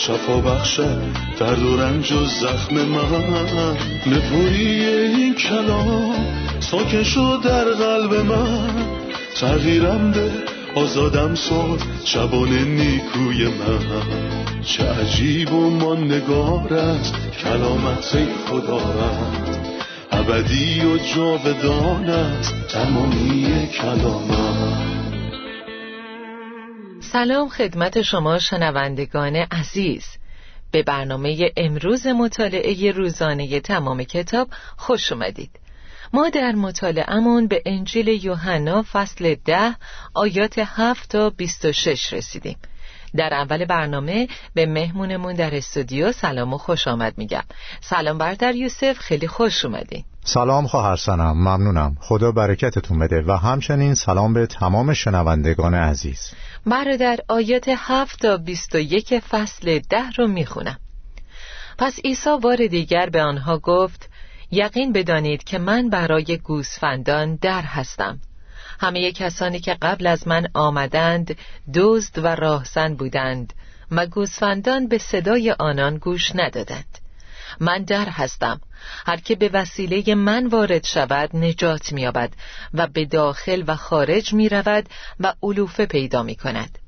شفا بخشد درد و رنج و زخم من. نپوری این کلام ساکن شد در قلب من. تغییرم به آزادم ساد شبان نیکوی من. چه عجیب و نگار است کلامت خدا رد ابدی و جاودان است تمامی کلامت. سلام خدمت شما شنوندگان عزیز. به برنامه امروز مطالعه روزانه تمام کتاب خوش اومدید. ما در مطالعهمون به انجیل یوحنا فصل ده آیات 7 تا 26 رسیدیم. در اول برنامه به مهمونمون در استودیو سلام و خوش آمد میگم. سلام برادر یوسف خیلی خوش اومدین. سلام خواهر سنم ممنونم. خدا برکتتون بده و همچنین سلام به تمام شنوندگان عزیز. برادر آیات 7 تا 21 فصل ده رو می‌خونم. پس عیسی بار دیگر به آنها گفت یقین بدانید که من برای گوسفندان در هستم. همه کسانی که قبل از من آمدند دزد و راهزن بودند و گوسفندان به صدای آنان گوش ندادند. من در هستم. هر که به وسیله من وارد شود نجات مییابد و به داخل و خارج می رود و علوفه پیدا می کند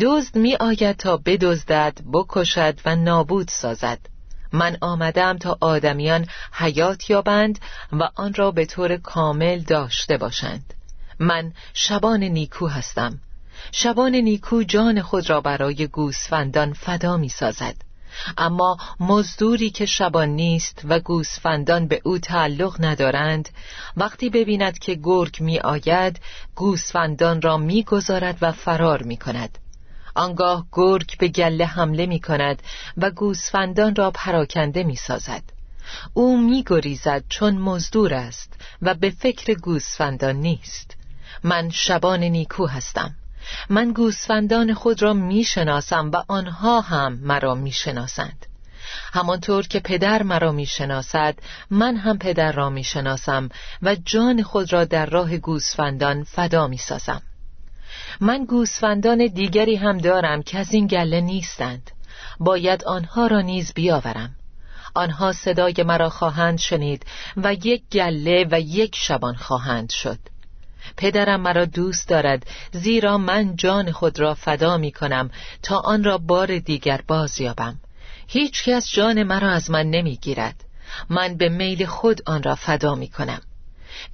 دزد می آید تا بدزدد بکشد و نابود سازد. من آمدم تا آدمیان حیات یابند و آن را به طور کامل داشته باشند. من شبان نیکو هستم. شبان نیکو جان خود را برای گوسفندان فدا می سازد اما مزدوری که شبان نیست و گوسفندان به او تعلق ندارند وقتی ببیند که گرگ می آید گوسفندان را می گذارد و فرار می کند آنگاه گرگ به گله حمله می کند و گوسفندان را پراکنده می سازد او می گریزد چون مزدور است و به فکر گوسفندان نیست. من شبان نیکو هستم. من گوسفندان خود را می شناسم و آنها هم مرا می شناسند همانطور که پدر مرا می شناسد من هم پدر را می شناسم و جان خود را در راه گوسفندان فدا می سازم من گوسفندان دیگری هم دارم که از این گله نیستند. باید آنها را نیز بیاورم. آنها صدای مرا خواهند شنید و یک گله و یک شبان خواهند شد. پدرم مرا دوست دارد زیرا من جان خود را فدا می کنم تا آن را بار دیگر باز یابم. هیچ کس جان مرا از من نمی گیرد. من به میل خود آن را فدا می کنم.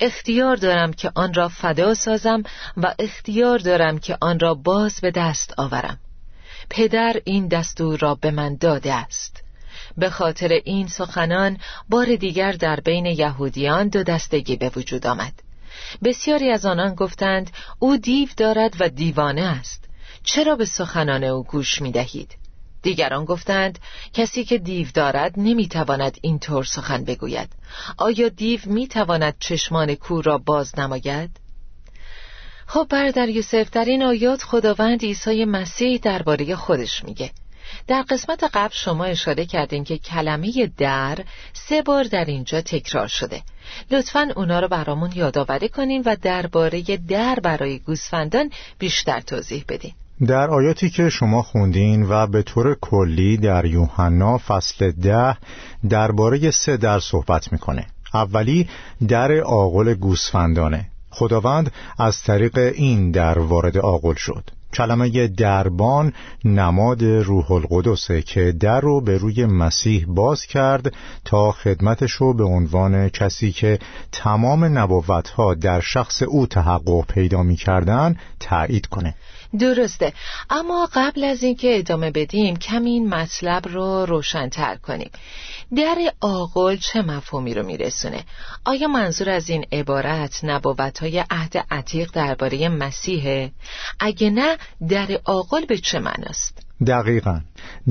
اختیار دارم که آن را فدا سازم و اختیار دارم که آن را باز به دست آورم. پدر این دستور را به من داده است. به خاطر این سخنان بار دیگر در بین یهودیان دو دستگی به وجود آمد. بسیاری از آنان گفتند او دیو دارد و دیوانه است چرا به سخنان او گوش می دهید؟ دیگران گفتند کسی که دیو دارد نمی‌تواند اینطور سخن بگوید آیا دیو می‌تواند چشمان کور را باز نماید؟ خب برادر یوسف در این آیات خداوند عیسی مسیح درباره خودش میگه در قسمت قبل شما اشاره کردین که کلمه در سه بار در اینجا تکرار شده لطفا اونا رو برامون یادآوری کنین و درباره در برای گوسفندان بیشتر توضیح بدین. در آیاتی که شما خوندین و به طور کلی در یوحنا فصل ده درباره سه در صحبت می‌کنه. اولی در آغل گوسفندانه. خداوند از طریق این در وارد آغل شد. کلمه دربان نماد روح القدسه که در رو به روی مسیح باز کرد تا خدمتش رو به عنوان کسی که تمام نبوتها در شخص او تحقق پیدا می کردن تایید کنه. درسته. اما قبل از اینکه ادامه بدیم کمی این مطلب رو روشنتر کنیم. در آقل چه مفهومی رو میرسونه؟ آیا منظور از این عبارت نبوت های عهد عتیق درباره مسیحه؟ اگه نه در آقل به چه معناست؟ دقیقا.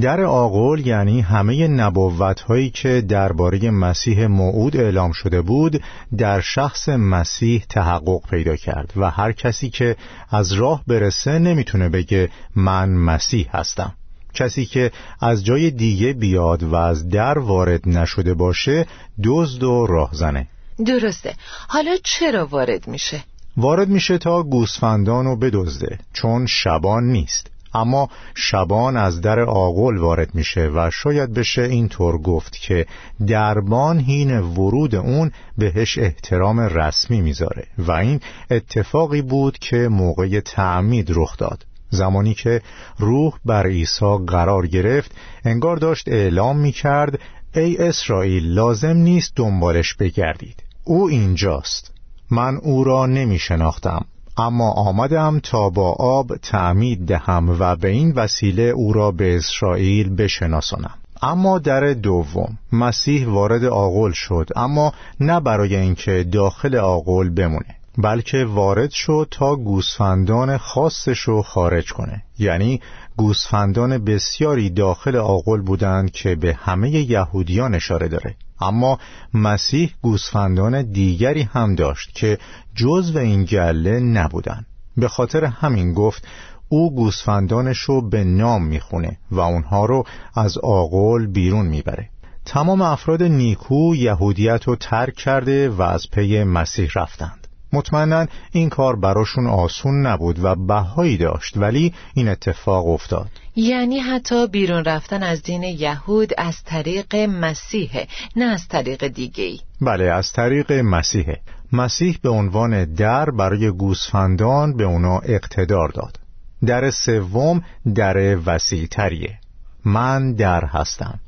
در آقل یعنی همه نبوت هایی که درباره مسیح موعود اعلام شده بود در شخص مسیح تحقق پیدا کرد و هر کسی که از راه برسه نمی‌تونه بگه من مسیح هستم. کسی که از جای دیگه بیاد و از در وارد نشده باشه دزد و راهزنه. درسته. حالا چرا وارد میشه؟ وارد میشه تا گوسفندان رو بدزده چون شبان نیست. اما شبان از در آغل وارد میشه و شاید بشه اینطور گفت که دربان هین ورود اون بهش احترام رسمی می‌ذاره و این اتفاقی بود که موقع تعمید رخ داد. زمانی که روح بر عیسی قرار گرفت انگار داشت اعلام می‌کرد ای اسرائیل لازم نیست دنبالش بگردید. او اینجاست. من او را نمی شناختم اما آمدم تا با آب تعمید دهم و به این وسیله او را به اسرائیل بشناسانم. اما در دوم مسیح وارد آغل شد اما نه برای اینکه داخل آغل بمونه بلکه وارد شد تا گوسفندان خاصش رو خارج کنه. یعنی گوسفندان بسیاری داخل آغل بودند که به همه یهودیان اشاره داره. اما مسیح گوسفندان دیگری هم داشت که جز و این گله نبودند به خاطر همین گفت او گوسفندانش رو به نام می‌خونه و اونها رو از آغل بیرون می‌بره. تمام افراد نیکو یهودیت رو ترک کرده و از پی مسیح رفتند مطمئنا این کار براشون آسون نبود و بهایی داشت ولی این اتفاق افتاد. یعنی حتی بیرون رفتن از دین یهود از طریق مسیحه نه از طریق دیگه ای بله از طریق مسیحه مسیح به عنوان در برای گوسفندان به اونا اقتدار داد. در سوم در وسیع تریه من در هستم.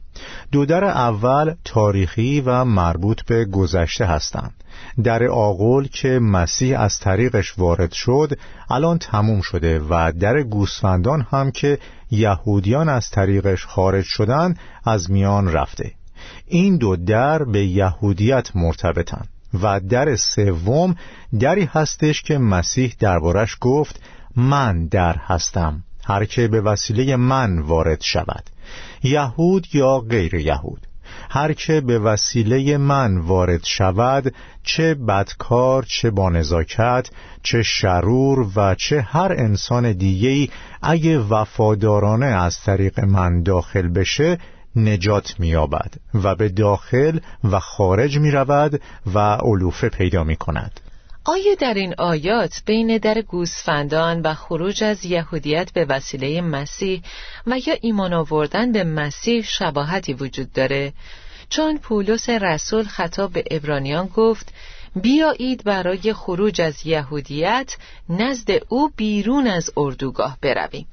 دو در اول تاریخی و مربوط به گذشته هستند. در آغول که مسیح از طریقش وارد شد الان تموم شده و در گوسفندان هم که یهودیان از طریقش خارج شدن از میان رفته. این دو در به یهودیت مرتبطن و در سوم دری هستش که مسیح دربارش گفت من در هستم. هر که به وسیله من وارد شود. یهود یا غیر یهود. هر که به وسیله من وارد شود چه بدکار چه با نزاکت چه شرور و چه هر انسان دیگهی اگه وفادارانه از طریق من داخل بشه نجات مییابد و به داخل و خارج می رود و علوفه پیدا می کند آیا در این آیات بین در گوسفندان و خروج از یهودیت به وسیله مسیح و یا ایمان آوردن به مسیح شباهتی وجود داره؟ چون پولس رسول خطاب به ابرانیان گفت بیایید برای خروج از یهودیت نزد او بیرون از اردوگاه برویم.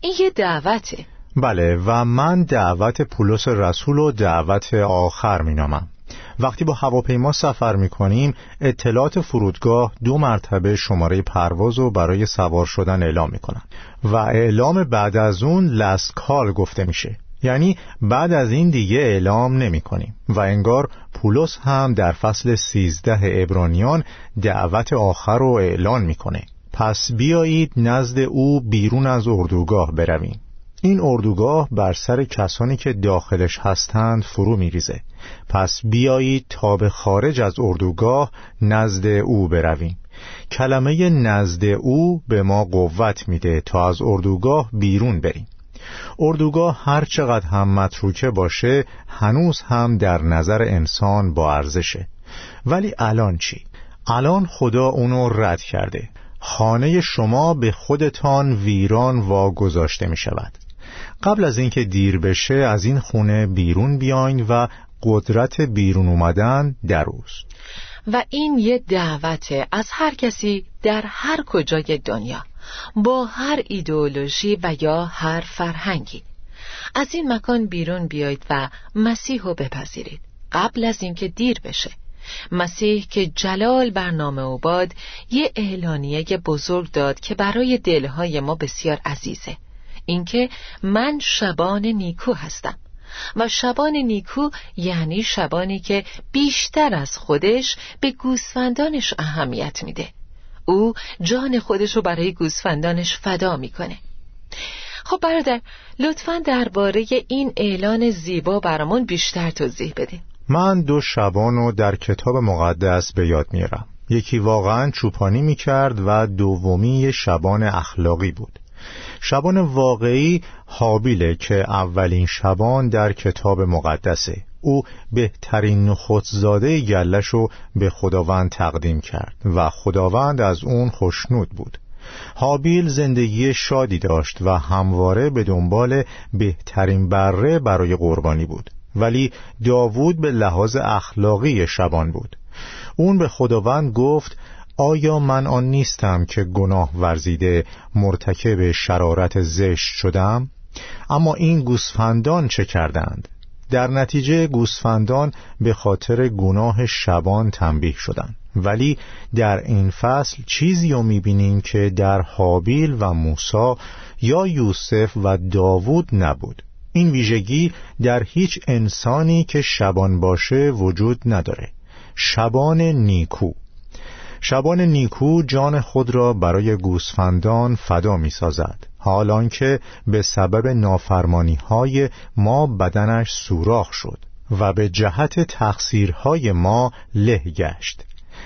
این یه دعوته. بله و من دعوت پولس رسول و دعوت آخر مینامم. وقتی با هواپیما سفر می کنیم اطلاعات فرودگاه دو مرتبه شماره پرواز رو برای سوار شدن اعلام می کنن و اعلام بعد از اون لسکال گفته میشه. یعنی بعد از این دیگه اعلام نمی کنیم و انگار پولس هم در فصل سیزده ابرانیان دعوت آخر رو اعلان می‌کنه. پس بیایید نزد او بیرون از اردوگاه برویم. این اردوگاه بر سر کسانی که داخلش هستند فرو میریزه. پس بیایید تا به خارج از اردوگاه نزد او برویم. کلمه نزد او به ما قوت میده تا از اردوگاه بیرون بریم. اردوگاه هر چقدر هم متروکه باشه هنوز هم در نظر انسان با ارزشه. ولی الان چی؟ الان خدا اونو رد کرده. خانه شما به خودتان ویران واگذاشته می شود قبل از اینکه دیر بشه از این خونه بیرون بیاین و قدرت بیرون اومدن در اوست. و این یه دعوته از هر کسی در هر کجای دنیا با هر ایدئولوژی و یا هر فرهنگی. از این مکان بیرون بیایید و مسیح رو بپذیرید. قبل از اینکه دیر بشه. مسیح که جلال برنامه او باد یه اعلانیه بزرگ داد که برای دلهای ما بسیار عزیزه. اینکه من شبان نیکو هستم. و شبان نیکو یعنی شبانی که بیشتر از خودش به گوسفندانش اهمیت میده. او جان خودش رو برای گوسفندانش فدا می‌کنه. خب برادر لطفا درباره این اعلان زیبا برامون بیشتر توضیح بدین. من دو شبانو در کتاب مقدس به یاد میارم. یکی واقعا چوپانی می‌کرد و دومی شبان اخلاقی بود. شبان واقعی حابیله که اولین شبان در کتاب مقدسه. او بهترین نخودزاده گلش رو به خداوند تقدیم کرد و خداوند از اون خوشنود بود. حابیل زندگی شادی داشت و همواره به دنبال بهترین بره برای قربانی بود ولی داوود به لحاظ اخلاقی شبان بود. اون به خداوند گفت آیا من آن نیستم که گناه ورزیده مرتکب شرارت زشت شدم؟ اما این گوسفندان چه کردند؟ در نتیجه گوسفندان به خاطر گناه شبان تنبیه شدند ولی در این فصل چیزی رو می‌بینیم که در حابیل و موسا یا یوسف و داوود نبود این ویژگی در هیچ انسانی که شبان باشه وجود نداره شبان نیکو شبان نیکو جان خود را برای گوسفندان فدا می سازد حالان که به سبب نافرمانی های ما بدنش سوراخ شد و به جهت تقصیرهای ما له گشت.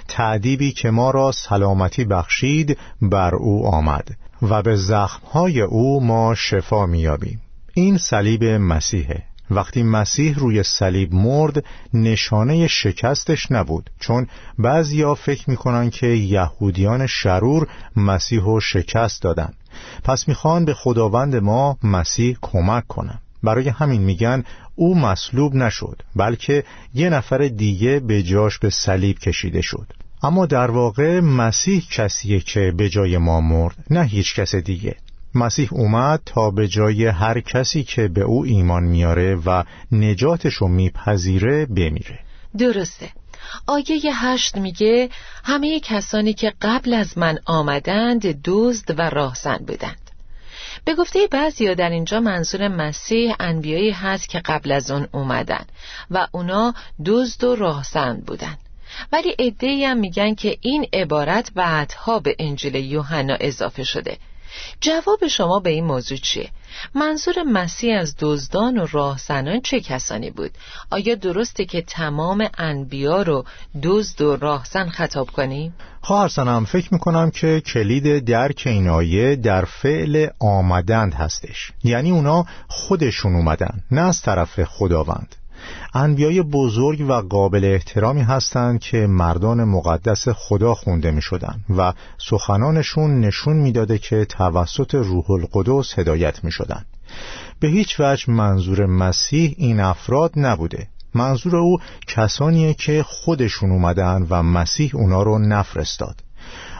تعدیبی که ما را سلامتی بخشید بر او آمد و به زخمهای او ما شفا میابیم این صلیب مسیحه. وقتی مسیح روی صلیب مرد نشانه شکستش نبود چون بعضیا فکر می‌کنن که یهودیان شرور مسیح رو شکست دادن. پس می‌خوان به خداوند ما مسیح کمک کنن. برای همین میگن او مصلوب نشد بلکه یه نفر دیگه به جاش به صلیب کشیده شد. اما در واقع مسیح کسیه که به جای ما مرد نه هیچ کس دیگه. مسیح اومد تا به جای هر کسی که به او ایمان میاره و نجاتشو میپذیره بمیره. درسته. آیه هشت میگه همه کسانی که قبل از من آمدند دزد و راهزن بودند. به گفته بعضی در اینجا منظور مسیح انبیایی هست که قبل از اون اومدن و اونا دزد و راهزن بودن. ولی ادهی هم میگن که این عبارت بعدها به انجیل یوحنا اضافه شده. جواب شما به این موضوع چیه؟ منظور مسیح از دزدان و راهزنان چه کسانی بود؟ آیا درسته که تمام انبیا رو دزد و راهزن خطاب کنیم؟ خواهر فکر می‌کنم که کلید درک این آیه در فعل آمدند هستش یعنی اونا خودشون اومدن نه از طرف خداوند انبیای بزرگ و قابل احترامی هستند که مردان مقدس خدا خونده می شدن و سخنانشون نشون می‌داده که توسط روح القدس هدایت می شدن. به هیچ وجه منظور مسیح این افراد نبوده. منظور او کسانیه که خودشون اومدن و مسیح اونا رو نفرستاد.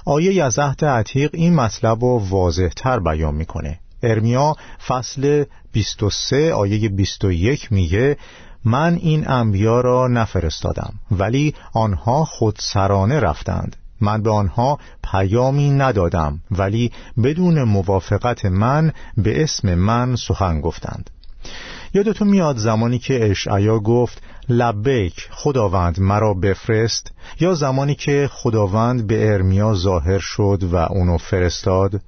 آیه از عهد عتیق این مطلب رو واضح تر بیان می‌کنه. ارمیا فصل 23 آیه 21 میگه من این انبیا را نفرستادم ولی آنها خود سرانه رفتند. من به آنها پیامی ندادم ولی بدون موافقت من به اسم من سخن گفتند. یادتون میاد زمانی که اشعیا گفت لبیک خداوند مرا بفرست یا زمانی که خداوند به ارمیا ظاهر شد و اونو فرستاد؟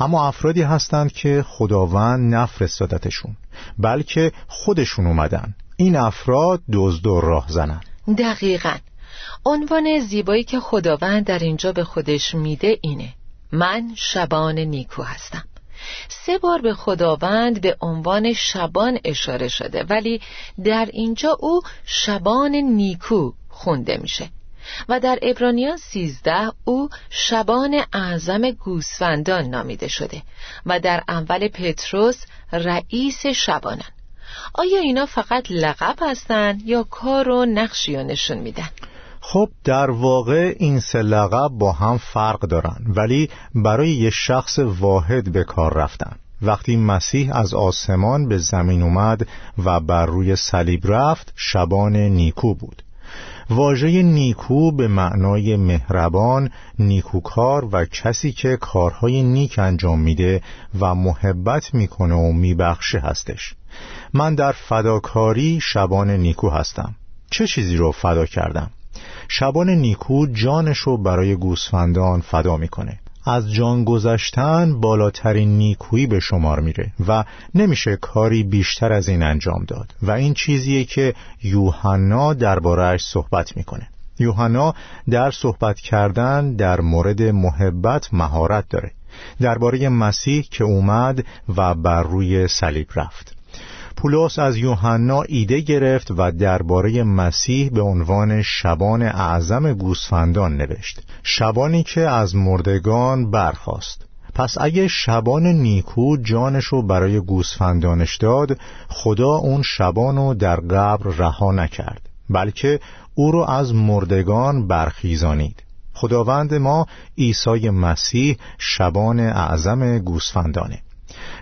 اما افرادی هستند که خداوند نفرستادتشون بلکه خودشون اومدن. این افراد دزد و راه زنن دقیقا. عنوان زیبایی که خداوند در اینجا به خودش میده اینه. من شبان نیکو هستم. سه بار به خداوند به عنوان شبان اشاره شده ولی در اینجا او شبان نیکو خونده میشه. و در ابرانیان سیزده او شبان اعظم گوسفندان نامیده شده و در اول پتروس رئیس شبانان آیا اینا فقط لقب هستند یا کار و نقشی رو نشون میدن؟ خب در واقع این سه لقب با هم فرق دارن ولی برای یه شخص واحد به کار رفتن وقتی مسیح از آسمان به زمین اومد و بر روی صلیب رفت شبان نیکو بود واژه نیکو به معنای مهربان، نیکوکار و کسی که کارهای نیک انجام میده و محبت می‌کنه و میبخشه هستش. من در فداکاری شبان نیکو هستم. چه چیزی رو فدا کردم؟ شبان نیکو جانش رو برای گوسفندان فدا می‌کنه. از جان گذشتن بالاترین نیکویی به شمار میره و نمیشه کاری بیشتر از این انجام داد و این چیزیه که یوحنا دربارهش صحبت می‌کنه. یوحنا در صحبت کردن در مورد محبت مهارت داره. درباره مسیح که اومد و بر روی صلیب رفت. پولس از یوحنا ایده گرفت و درباره مسیح به عنوان شبان اعظم گوسفندان نوشت. شبانی که از مردگان برخاست. پس اگه شبان نیکو جانشو برای گوسفندانش داد خدا اون شبانو در قبر رها نکرد بلکه او رو از مردگان برخیزانید. خداوند ما عیسی مسیح شبان اعظم گوسفندانه.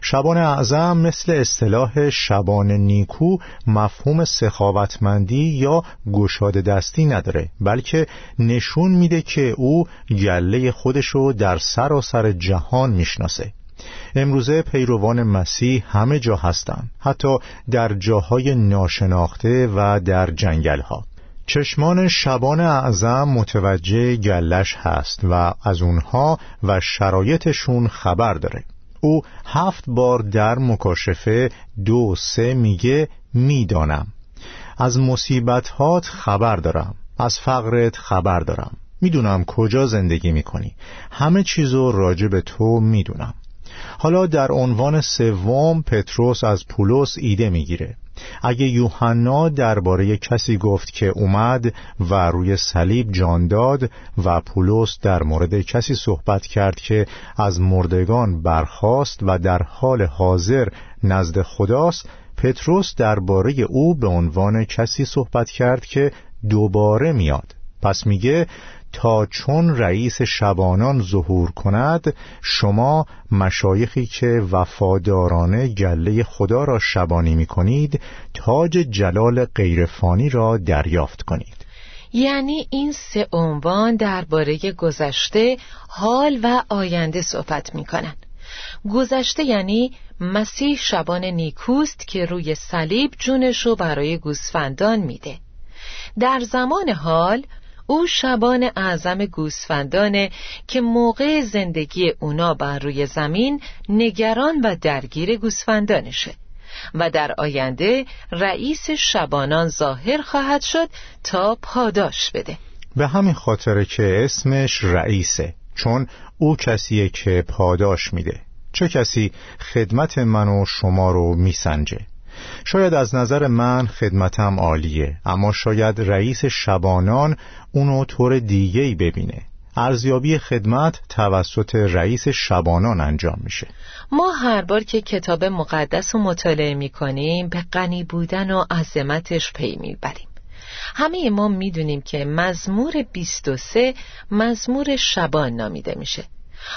شبان اعظم مثل اصطلاح شبان نیکو مفهوم سخاوتمندی یا گشاد دستی نداره بلکه نشون میده که او گله خودشو در سراسر جهان می‌شناسه. امروزه پیروان مسیح همه جا هستند حتی در جاهای ناشناخته و در جنگل ها چشمان شبان اعظم متوجه گلش هست و از اونها و شرایطشون خبر داره. او هفت بار در مکاشفه دو سه میگه می‌دانم. از مصیبتهات خبر دارم. از فقرت خبر دارم. می‌دونم کجا زندگی می‌کنی. همه چیزو راجع به تو می‌دونم. حالا در عنوان سوم پتروس از پولس ایده می‌گیره. اگه یوحنا درباره کسی گفت که اومد و روی صلیب جان داد و پولس در مورد کسی صحبت کرد که از مردگان برخاست و در حال حاضر نزد خداست پتروس درباره او به عنوان کسی صحبت کرد که دوباره میاد. پس میگه تا چون رئیس شبانان ظهور کند شما مشایخی که وفادارانه گله خدا را شبانی می کنید تاج جلال غیرفانی را دریافت کنید. یعنی این سه عنوان درباره گذشته حال و آینده صحبت می کنند گذشته یعنی مسیح شبان نیکوست که روی صلیب جونش رو برای گوسفندان میده. در زمان حال او شبان اعظم گوسفندانه که موقع زندگی اونا بر روی زمین نگران و درگیر گوسفندانشه و در آینده رئیس شبانان ظاهر خواهد شد تا پاداش بده. به همین خاطره که اسمش رئیسه چون او کسیه که پاداش میده. چه کسی خدمت من و شما رو میسنجه؟ شاید از نظر من خدمتم عالیه اما شاید رئیس شبانان اونو طور دیگه ای ببینه. ارزیابی خدمت توسط رئیس شبانان انجام میشه. ما هر بار که کتاب مقدس رو مطالعه می‌کنیم به غنی بودن و عظمتش پی می‌بریم. همه ما می‌دونیم که مزمور 23 مزمور شبان نامیده میشه.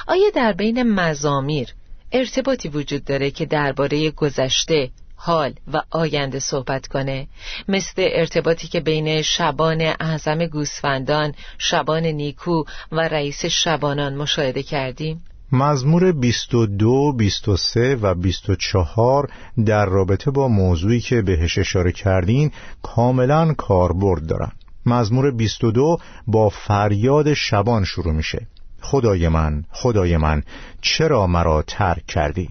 آیا در بین مزامیر ارتباطی وجود داره که درباره گذشته حال و آینده صحبت کنه. مثل ارتباطی که بین شبان اعظم گوسفندان شبان نیکو و رئیس شبانان مشاهده کردیم. مزمور 22, 23 و 24 در رابطه با موضوعی که بهش اشاره کردین کاملا کاربرد دارن. مزمور 22 با فریاد شبان شروع میشه. خدای من خدای من چرا مرا ترک کردی؟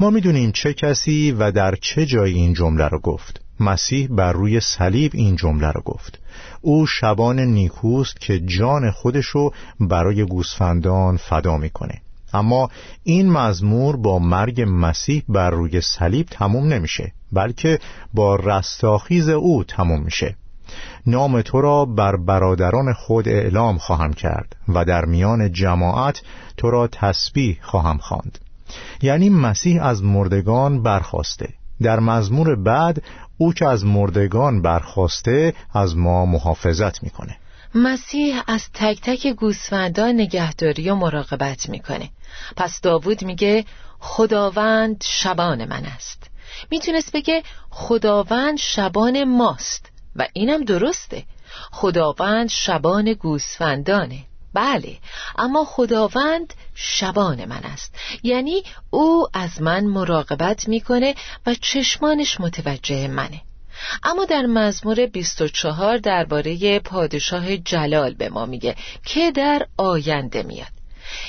ما می‌دونیم چه کسی و در چه جایی این جمله رو گفت. مسیح بر روی صلیب این جمله رو گفت. او شبان نیکوست که جان خودشو برای گوسفندان فدا می‌کنه. اما این مزمور با مرگ مسیح بر روی صلیب تموم نمیشه بلکه با رستاخیز او تموم میشه. نام تو را بر برادران خود اعلام خواهم کرد و در میان جماعت تو را تسبیح خواهم خواند. یعنی مسیح از مردگان برخواسته. در مزمور بعد او که از مردگان برخواسته از ما محافظت می‌کنه. مسیح از تک تک گوسفندان نگهداری و مراقبت می‌کنه. پس داوود میگه خداوند شبان من است. می‌تونست بگه خداوند شبان ماست. و اینم درسته. خداوند شبان گوسفندانه. بله اما خداوند شبان من است. یعنی او از من مراقبت می‌کنه و چشمانش متوجه منه. اما در مزمور 24 درباره پادشاه جلال به ما میگه که در آینده میاد.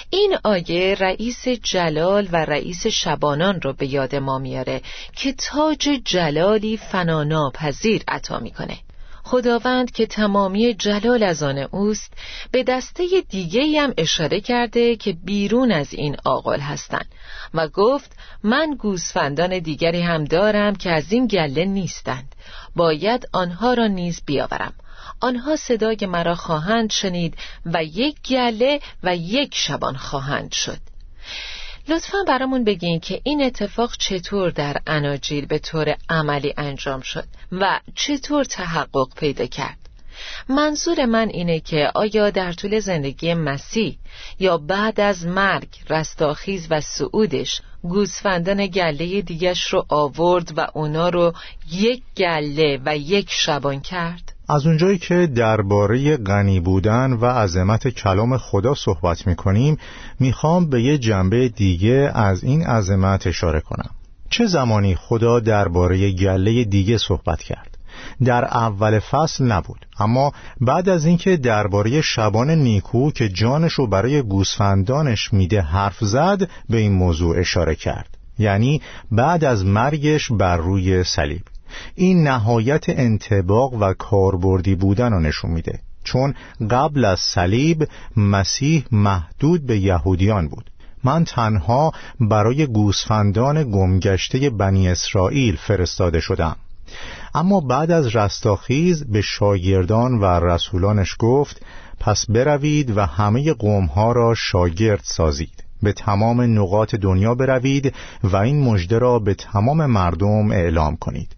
این آیه رئیس جلال و رئیس شبانان رو به یاد ما میاره که تاج جلالی فناناپذیر عطا می‌کنه. خداوند که تمامی جلال از آن اوست به دسته دیگه هم اشاره کرده که بیرون از این آقل هستند و گفت من گوسفندان دیگری هم دارم که از این گله نیستند. باید آنها را نیز بیاورم. آنها صدای مرا خواهند شنید و یک گله و یک شبان خواهند شد. لطفا برامون بگین که این اتفاق چطور در اناجیل به طور عملی انجام شد و چطور تحقق پیدا کرد منظور من اینه که آیا در طول زندگی مسیح یا بعد از مرگ رستاخیز و سعودش گوسفندان گله دیگش رو آورد و اونا رو یک گله و یک شبان کرد؟ از اونجایی که درباره غنی بودن و عظمت کلام خدا صحبت می کنیم می‌خوام به یه جنبه دیگه از این عظمت اشاره کنم. چه زمانی خدا درباره گله دیگه صحبت کرد؟ در اول فصل نبود اما بعد از اینکه درباره شبان نیکو که جانش رو برای گوسفندانش میده حرف زد به این موضوع اشاره کرد. یعنی بعد از مرگش بر روی صلیب. این نهایت انتباق و کاربردی بودن رو نشون میده. چون قبل از صلیب مسیح محدود به یهودیان بود. من تنها برای گوسفندان گمگشته بنی اسرائیل فرستاده شدم. اما بعد از رستاخیز به شاگردان و رسولانش گفت پس بروید و همه قومها را شاگرد سازید. به تمام نقاط دنیا بروید و این مژده را به تمام مردم اعلام کنید.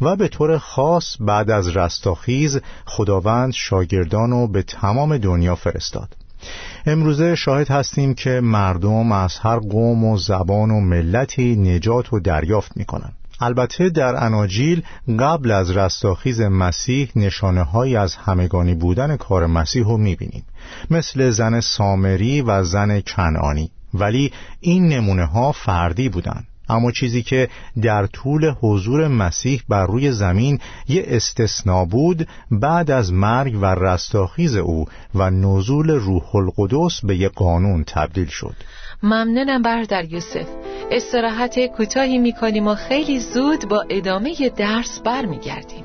و به طور خاص بعد از رستاخیز خداوند شاگردان رو به تمام دنیا فرستاد. امروزه شاهد هستیم که مردم از هر قوم و زبان و ملتی نجات و دریافت می کنند. البته در اناجیل قبل از رستاخیز مسیح نشانه های از همگانی بودن کار مسیح رو می‌بینیم. مثل زن سامری و زن کنعانی. ولی این نمونه ها فردی بودند اما چیزی که در طول حضور مسیح بر روی زمین یه استثنا بود بعد از مرگ و رستاخیز او و نزول روح القدس به یه قانون تبدیل شد. ممنونم بردر یوسف. استراحت کوتاهی می‌کنیم و خیلی زود با ادامه درس برمیگردیم.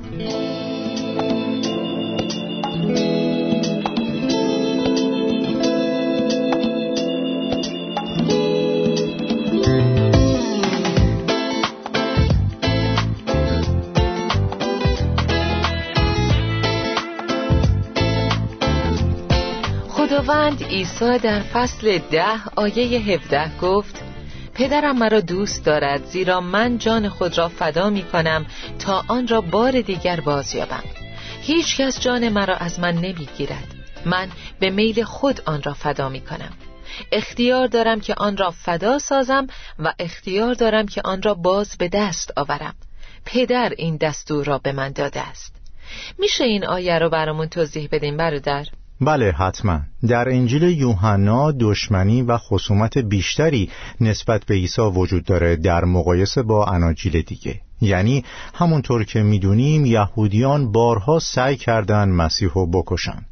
خداوند عیسی در فصل ده آیه 17 گفت پدرم مرا دوست دارد زیرا من جان خود را فدا می کنم تا آن را بار دیگر بازیابم هیچ کس جان مرا از من نمی گیرد. من به میل خود آن را فدا می کنم. اختیار دارم که آن را فدا سازم و اختیار دارم که آن را باز به دست آورم. پدر این دستور را به من داده است. میشه این آیه رو برامون توضیح بدیم برادر؟ بله حتما. در انجیل یوحنا دشمنی و خصومت بیشتری نسبت به عیسی وجود داره در مقایسه با اناجیل دیگه. یعنی همونطور که می‌دونیم یهودیان بارها سعی کردند مسیح رو بکشن.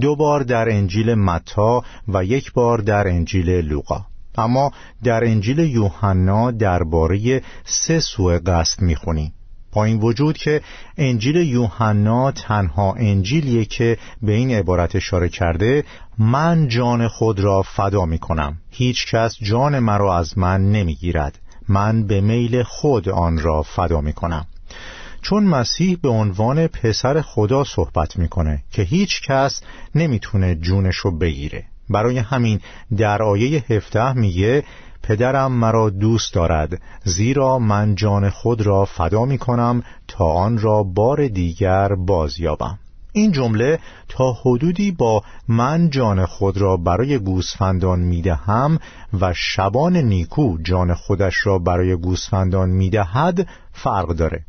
دو بار در انجیل متا و یک بار در انجیل لوقا. اما در انجیل یوحنا درباره سه سوء قصد می‌خونیم. با این وجود که انجیل یوحنا تنها انجیلیه که به این عبارت اشاره کرده من جان خود را فدا می کنم هیچ کس جان مرا از من نمی گیرد من به میل خود آن را فدا می کنم چون مسیح به عنوان پسر خدا صحبت می‌کنه که هیچ کس نمی‌تونه جونش رو بگیره. برای همین در آیه 17 میگه پدرم مرا دوست دارد زیرا من جان خود را فدا می کنم تا آن را بار دیگر بازیابم. این جمله تا حدودی با من جان خود را برای گوسفندان می‌دهم و شبان نیکو جان خودش را برای گوسفندان می‌دهد فرق داره.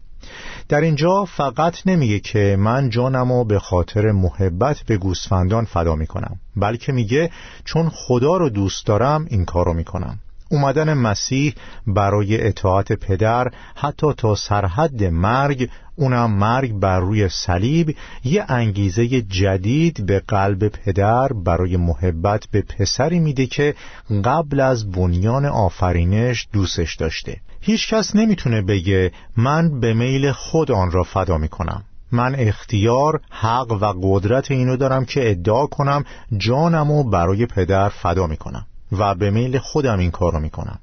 در اینجا فقط نمیگه که من جانم به خاطر محبت به گوسفندان فدا می‌کنم بلکه میگه چون خدا رو دوست دارم این کارو می‌کنم اومدن مسیح برای اطاعت پدر حتی تا سرحد مرگ اونم مرگ بر روی صلیب یه انگیزه جدید به قلب پدر برای محبت به پسری میده که قبل از بنیان آفرینش دوستش داشته. هیچ کس نمی‌تونه بگه من به میل خود آن را فدا می‌کنم. من اختیار، حق و قدرت اینو دارم که ادعا کنم جانمو برای پدر فدا می‌کنم. و به میل خودم این کارو می‌کنم.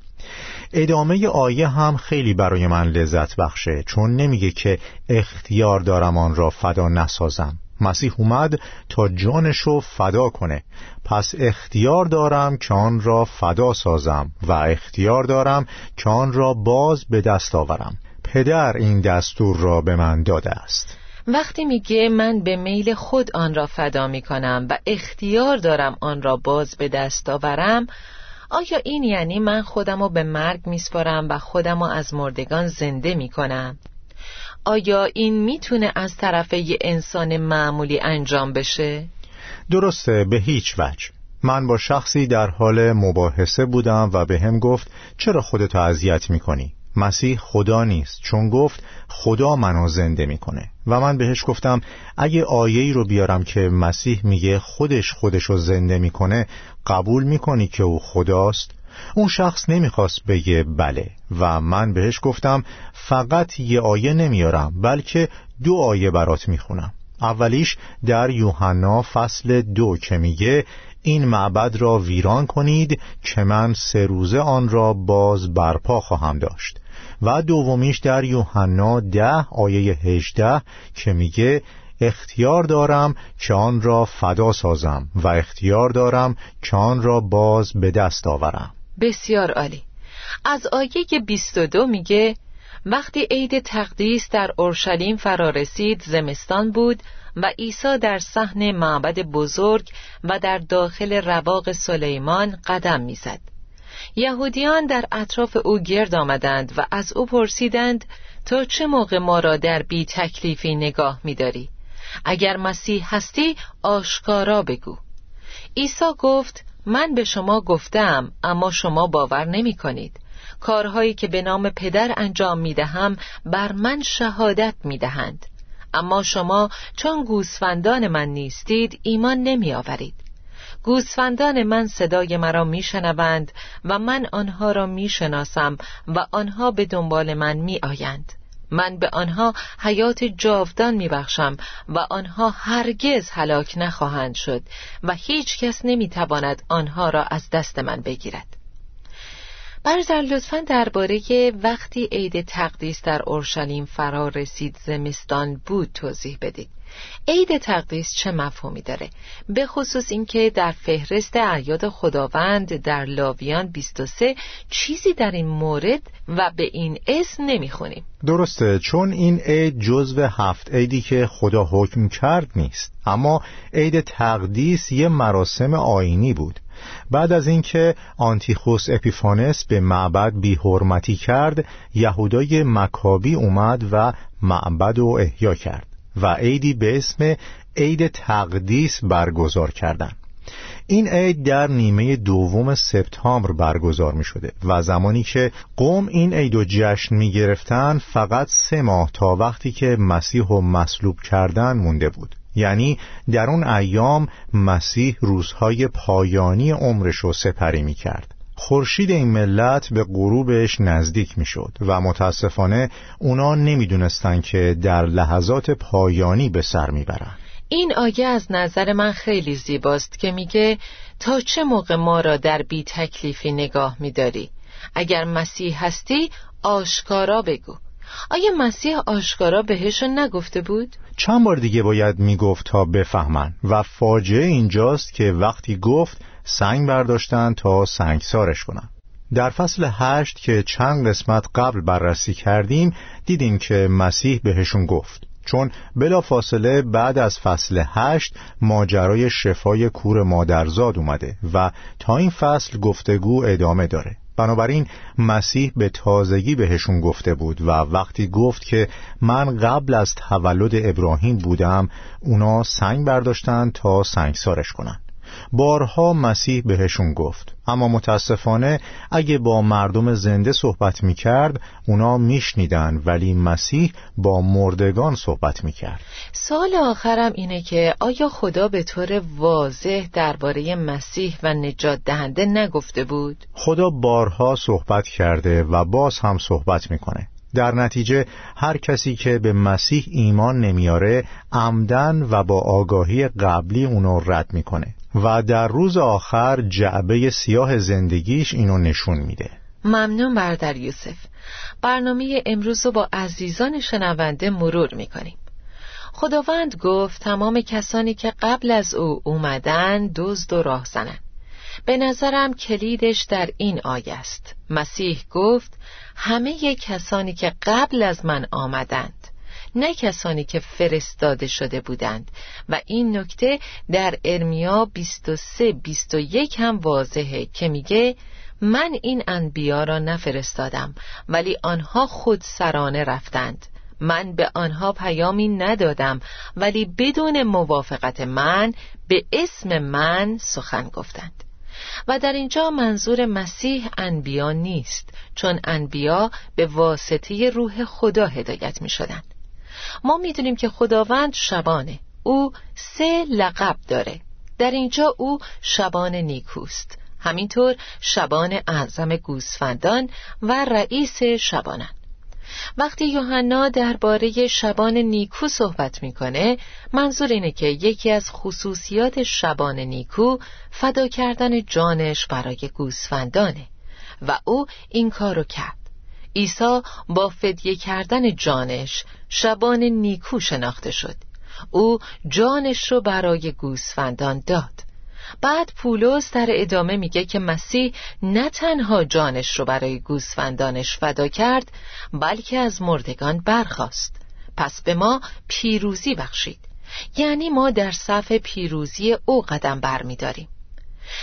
ادامه آیه هم خیلی برای من لذت بخشه چون نمیگه که اختیار دارم آن را فدا نسازم. مسیح اومد تا جانشو فدا کنه. پس اختیار دارم که آن را فدا سازم و اختیار دارم که آن را باز به دست آورم. پدر این دستور را به من داده است. وقتی میگه من به میل خود آن را فدا می‌کنم و اختیار دارم آن را باز به دست آورم آیا این یعنی من خودم رو به مرگ میسپارم و خودم رو از مردگان زنده می‌کنم؟ آیا این می‌تونه از طرف یه انسان معمولی انجام بشه؟ درسته به هیچ وجه من با شخصی در حال مباحثه بودم و به هم گفت چرا خودتو اذیت می‌کنی؟ مسیح خدا نیست چون گفت خدا منو زنده می‌کنه. و من بهش گفتم اگه آیه رو بیارم که مسیح میگه خودش خودش رو زنده می‌کنه قبول می‌کنی که او خداست؟ اون شخص نمی‌خواست بگه بله. و من بهش گفتم فقط یه آیه نمیارم بلکه دو آیه برات می‌خونم. اولیش در یوحنا فصل دو که میگه این معبد را ویران کنید که من سه روزه آن را باز برپا خواهم داشت. و دومیش در یوحنا ده آیه هجده که میگه اختیار دارم که آن را فدا سازم و اختیار دارم که آن را باز به دست آورم بسیار عالی از آیه 22 میگه وقتی عید تقدیس در اورشلیم فرا رسید زمستان بود و عیسی در صحن معبد بزرگ و در داخل رواق سلیمان قدم می‌زد. یهودیان در اطراف او گرد آمدند و از او پرسیدند تا چه موقع ما را در بی تکلیفی نگاه میداری؟ اگر مسیح هستی آشکارا بگو. عیسی گفت من به شما گفتم اما شما باور نمی کنید کارهایی که به نام پدر انجام می دهم بر من شهادت می دهند اما شما چون گوسفندان من نیستید ایمان نمی آورید گوسفندان من صدای مرا میشنوند و من آنها را می‌شناسم و آنها به دنبال من میآیند. من به آنها حیات جاودان میبخشم و آنها هرگز هلاک نخواهند شد و هیچ کس نمی‌تواند آنها را از دست من بگیرد. برادر لطفا درباره وقتی عید تقدیس در اورشلیم فرا رسید زمستان بود توضیح بدید. عید تقدیس چه مفهومی داره؟ به خصوص اینکه در فهرست اعیاد خداوند در لاویان 23 چیزی در این مورد و به این اسم نمی‌خونیم. درسته چون این عید جزو هفت عیدی که خدا حکم کرد نیست. اما عید تقدیس یه مراسم آینی بود. بعد از اینکه آنتیخوس اپیفانس به معبد بیحرمتی کرد یهودای مکابی اومد و معبد رو احیا کرد. و عیدی به اسم عید تقدیس برگزار کردند. این عید در نیمه دوم سپتامبر برگزار می شده و زمانی که قوم این عید و جشن می گرفتن فقط سه ماه تا وقتی که مسیح و مصلوب کردن مونده بود یعنی در اون ایام مسیح روزهای پایانی عمرش رو سپری می کرد خورشید این ملت به غروبش نزدیک می‌شد و متاسفانه اونا نمی‌دونستن که در لحظات پایانی به سر می‌برن. این آیه از نظر من خیلی زیباست که میگه تا چه موقع ما را در بی تکلیفی نگاه میداری؟ اگر مسیح هستی آشکارا بگو. آیا مسیح آشکارا بهشون نگفته بود؟ چند بار دیگه باید می‌گفت تا بفهمن و فاجعه اینجاست که وقتی گفت سنگ برداشتن تا سنگسارش کنن. در فصل هشت که چند قسمت قبل بررسی کردیم دیدیم که مسیح بهشون گفت. چون بلا فاصله بعد از فصل هشت ماجرای شفای کور مادرزاد اومده و تا این فصل گفتگو ادامه داره. بنابراین مسیح به تازگی بهشون گفته بود و وقتی گفت که من قبل از تولد ابراهیم بودم اونا سنگ برداشتن تا سنگسارش کنن. بارها مسیح بهشون گفت. اما متاسفانه اگه با مردم زنده صحبت می‌کرد اونا میشنیدن ولی مسیح با مردگان صحبت می‌کرد. سال آخرم اینه که آیا خدا به طور واضح درباره مسیح و نجات دهنده نگفته بود؟ خدا بارها صحبت کرده و باز هم صحبت می‌کنه. در نتیجه هر کسی که به مسیح ایمان نمیاره عمدن و با آگاهی قبلی اونو رد می‌کنه. و در روز آخر جعبه سیاه زندگیش اینو نشون میده. ممنون بردر یوسف. برنامه امروز رو با عزیزان شنونده مرور می‌کنیم. خداوند گفت تمام کسانی که قبل از او اومدن دزد و راه زنن به نظرم کلیدش در این آیه است. مسیح گفت همه کسانی که قبل از من آمدند نه کسانی که فرستاده شده بودند. و این نکته در ارمیا 23 21 هم واضحه که میگه من این انبیا را نفرستادم ولی آنها خود سرانه رفتند. من به آنها پیامی ندادم ولی بدون موافقت من به اسم من سخن گفتند. و در اینجا منظور مسیح انبیا نیست چون انبیا به واسطه روح خدا هدایت می شدن. ما می‌دونیم که خداوند شبانه. او سه لقب داره. در اینجا او شبان نیکوست. همینطور شبان اعظم گوسفندان و رئیس شبانن وقتی یوحنا درباره شبان نیکو صحبت می‌کنه منظور اینه که یکی از خصوصیات شبان نیکو فدا کردن جانش برای گوسفندانه و او این کارو کرد. عیسی با فدیه کردن جانش شبان نیکو شناخته شد. او جانش رو برای گوسفندان داد. بعد پولس در ادامه میگه که مسیح نه تنها جانش رو برای گوسفندانش فدا کرد بلکه از مردگان برخاست. پس به ما پیروزی بخشید. یعنی ما در صف پیروزی او قدم برمیداریم.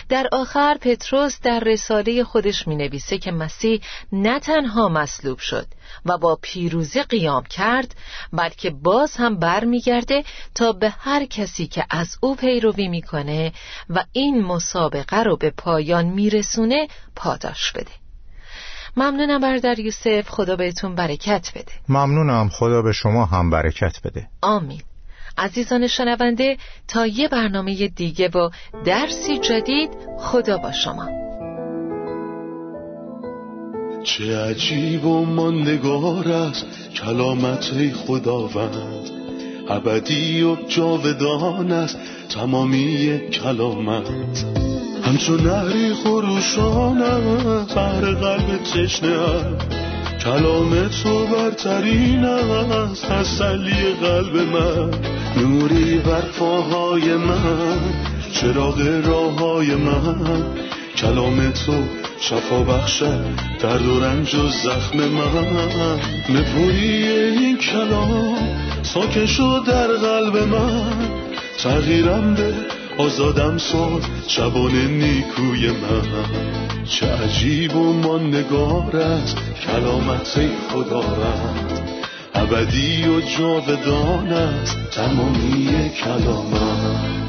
در آخر پتروس در رساله خودش می نویسه که مسیح نه تنها مصلوب شد و با پیروزی قیام کرد بلکه باز هم برمیگرده تا به هر کسی که از او پیروی می‌کنه و این مسابقه رو به پایان میرسونه پاداش بده. ممنونم بردر یوسف. خدا بهتون برکت بده. ممنونم. خدا به شما هم برکت بده. آمین. عزیزان شنونده تا یه برنامه دیگه و درسی جدید خدا با شما. چه عجیب و ماندگار است کلامت خداوند. ابدی و جاودان است تمامی کلامت. همچون نهری خروشان است هر قلب تشنه کلام تو برترین است تسلی قلب من. نوری بر پاهای من چراغ راه های من. کلام تو شفا بخشد درد و رنج و زخم من. نپوری این کلام ساکن شد در قلب من. تغییرم به آزادم ساد شبان نیکوی من. چه عجیب و ماندگار است کلامت خدا رد ابدی و جاودان است تمامی کلامت